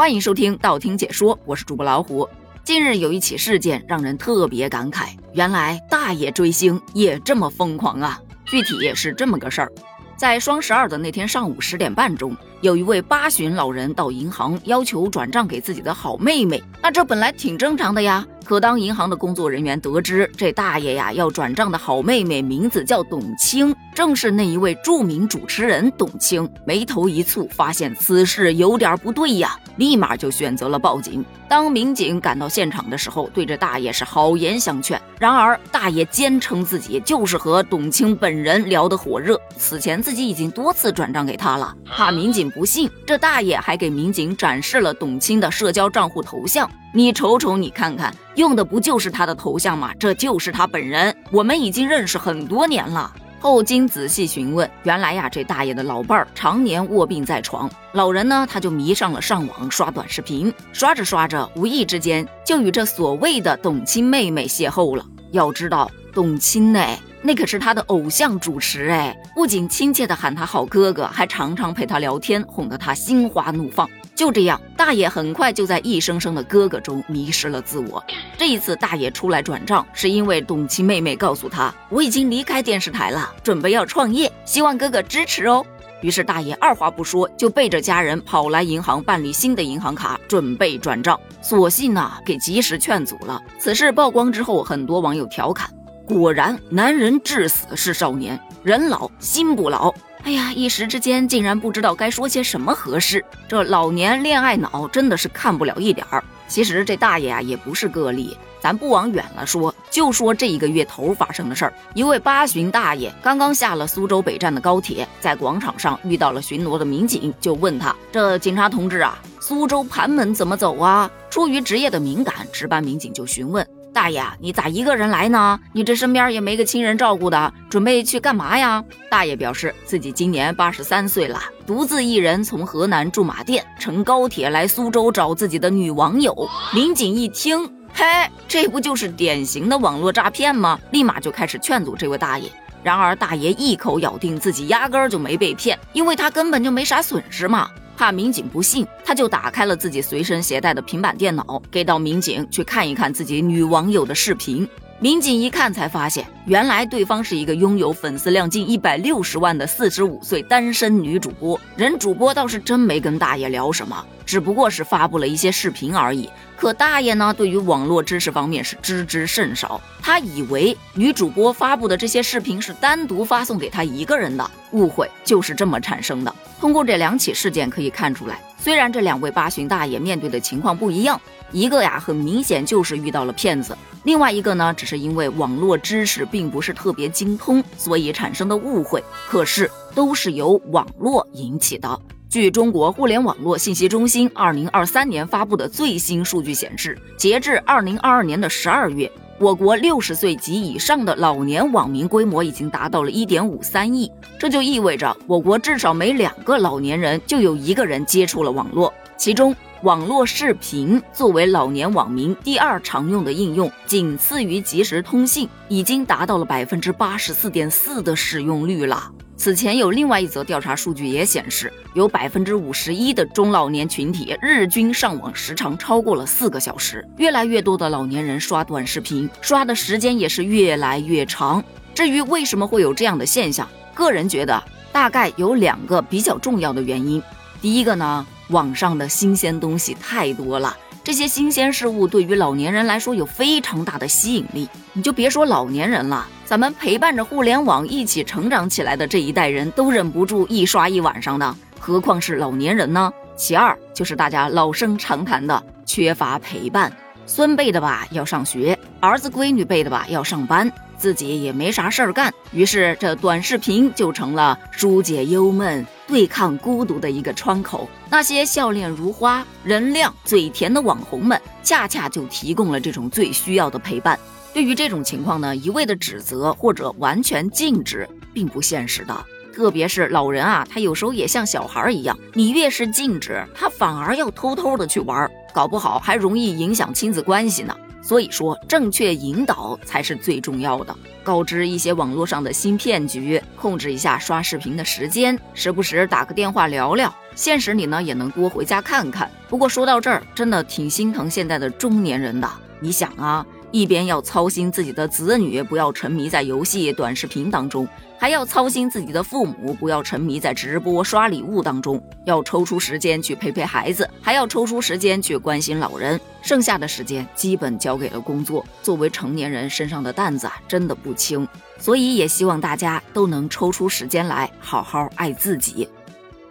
欢迎收听道听解说，我是主播老虎。近日有一起事件让人特别感慨，原来大爷追星也这么疯狂啊！具体是这么个事儿，在双十二的那天上午十点半钟。有一位八旬老人到银行要求转账给自己的好妹妹，那这本来挺正常的呀。可当银行的工作人员得知这大爷呀要转账的好妹妹名字叫董卿，正是那一位著名主持人董卿，眉头一蹙，发现此事有点不对呀，立马就选择了报警。当民警赶到现场的时候，对着大爷是好言相劝，然而大爷坚称自己就是和董卿本人聊得火热，此前自己已经多次转账给他了，怕民警。不信，这大爷还给民警展示了董卿的社交账户头像。你瞅瞅，你看看，用的不就是他的头像吗？这就是他本人。我们已经认识很多年了。后经仔细询问，原来呀，这大爷的老伴儿常年卧病在床，老人呢，他就迷上了上网刷短视频，刷着刷着，无意之间就与这所谓的董卿妹妹邂逅了。要知道，董卿呢？那可是他的偶像主持哎，不仅亲切的喊他好哥哥，还常常陪他聊天，哄得他心花怒放。就这样，大爷很快就在一声声的哥哥中迷失了自我。这一次，大爷出来转账，是因为董卿妹妹告诉他，我已经离开电视台了，准备要创业，希望哥哥支持哦。于是，大爷二话不说，就背着家人跑来银行办理新的银行卡，准备转账。所幸呢，给及时劝阻了。此事曝光之后，很多网友调侃。果然，男人至死是少年，人老心不老。哎呀，一时之间竟然不知道该说些什么合适。这老年恋爱脑真的是看不了一点儿。其实这大爷啊也不是个例，咱不往远了说，就说这一个月头发生的事儿。一位八旬大爷刚刚下了苏州北站的高铁，在广场上遇到了巡逻的民警，就问他：“这警察同志啊，苏州盘门怎么走啊？”出于职业的敏感，值班民警就询问。大爷，你咋一个人来呢？你这身边也没个亲人照顾的，准备去干嘛呀？大爷表示自己今年八十三岁了，独自一人从河南驻马店乘高铁来苏州找自己的女网友。民警一听，嘿，这不就是典型的网络诈骗吗？立马就开始劝阻这位大爷。然而大爷一口咬定自己压根儿就没被骗，因为他根本就没啥损失嘛。怕民警不信，他就打开了自己随身携带的平板电脑，给到民警去看一看自己女网友的视频。民警一看才发现，原来对方是一个拥有粉丝量近一百六十万的四十五岁单身女主播。人主播倒是真没跟大爷聊什么，只不过是发布了一些视频而已。可大爷呢，对于网络知识方面是知之甚少。他以为女主播发布的这些视频是单独发送给他一个人的，误会就是这么产生的。通过这两起事件可以看出来，虽然这两位八旬大爷面对的情况不一样，一个呀很明显就是遇到了骗子，另外一个呢只是因为网络知识并不是特别精通，所以产生的误会。可是都是由网络引起的。据中国互联网络信息中心二零二三年发布的最新数据显示，截至二零二二年的十二月，我国六十岁及以上的老年网民规模已经达到了一点五三亿。这就意味着，我国至少每两个老年人就有一个人接触了网络。其中，网络视频作为老年网民第二常用的应用，仅次于即时通信，已经达到了百分之八十四点四的使用率了。此前有另外一则调查数据也显示，有百分之五十一的中老年群体日均上网时长超过了四个小时。越来越多的老年人刷短视频，刷的时间也是越来越长。至于为什么会有这样的现象，个人觉得大概有两个比较重要的原因。第一个呢，网上的新鲜东西太多了。这些新鲜事物对于老年人来说有非常大的吸引力，你就别说老年人了，咱们陪伴着互联网一起成长起来的这一代人都忍不住一刷一晚上的，何况是老年人呢？其二就是大家老生常谈的缺乏陪伴，孙辈的吧要上学，儿子闺女辈的吧要上班。自己也没啥事儿干，于是这短视频就成了疏解忧闷、对抗孤独的一个窗口。那些笑脸如花、人靓嘴甜的网红们，恰恰就提供了这种最需要的陪伴。对于这种情况呢，一味的指责或者完全禁止，并不现实的。特别是老人啊，他有时候也像小孩一样，你越是禁止，他反而要偷偷的去玩，搞不好还容易影响亲子关系呢。所以说，正确引导才是最重要的。告知一些网络上的新骗局，控制一下刷视频的时间，时不时打个电话聊聊。现实里呢，也能多回家看看。不过说到这儿，真的挺心疼现在的中年人的。你想啊。一边要操心自己的子女不要沉迷在游戏、短视频当中，还要操心自己的父母不要沉迷在直播刷礼物当中，要抽出时间去陪陪孩子，还要抽出时间去关心老人，剩下的时间基本交给了工作。作为成年人，身上的担子啊真的不轻，所以也希望大家都能抽出时间来好好爱自己。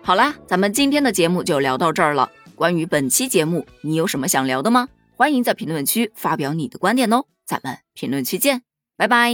好啦，咱们今天的节目就聊到这儿了。关于本期节目，你有什么想聊的吗？欢迎在评论区发表你的观点哦，咱们评论区见，拜拜。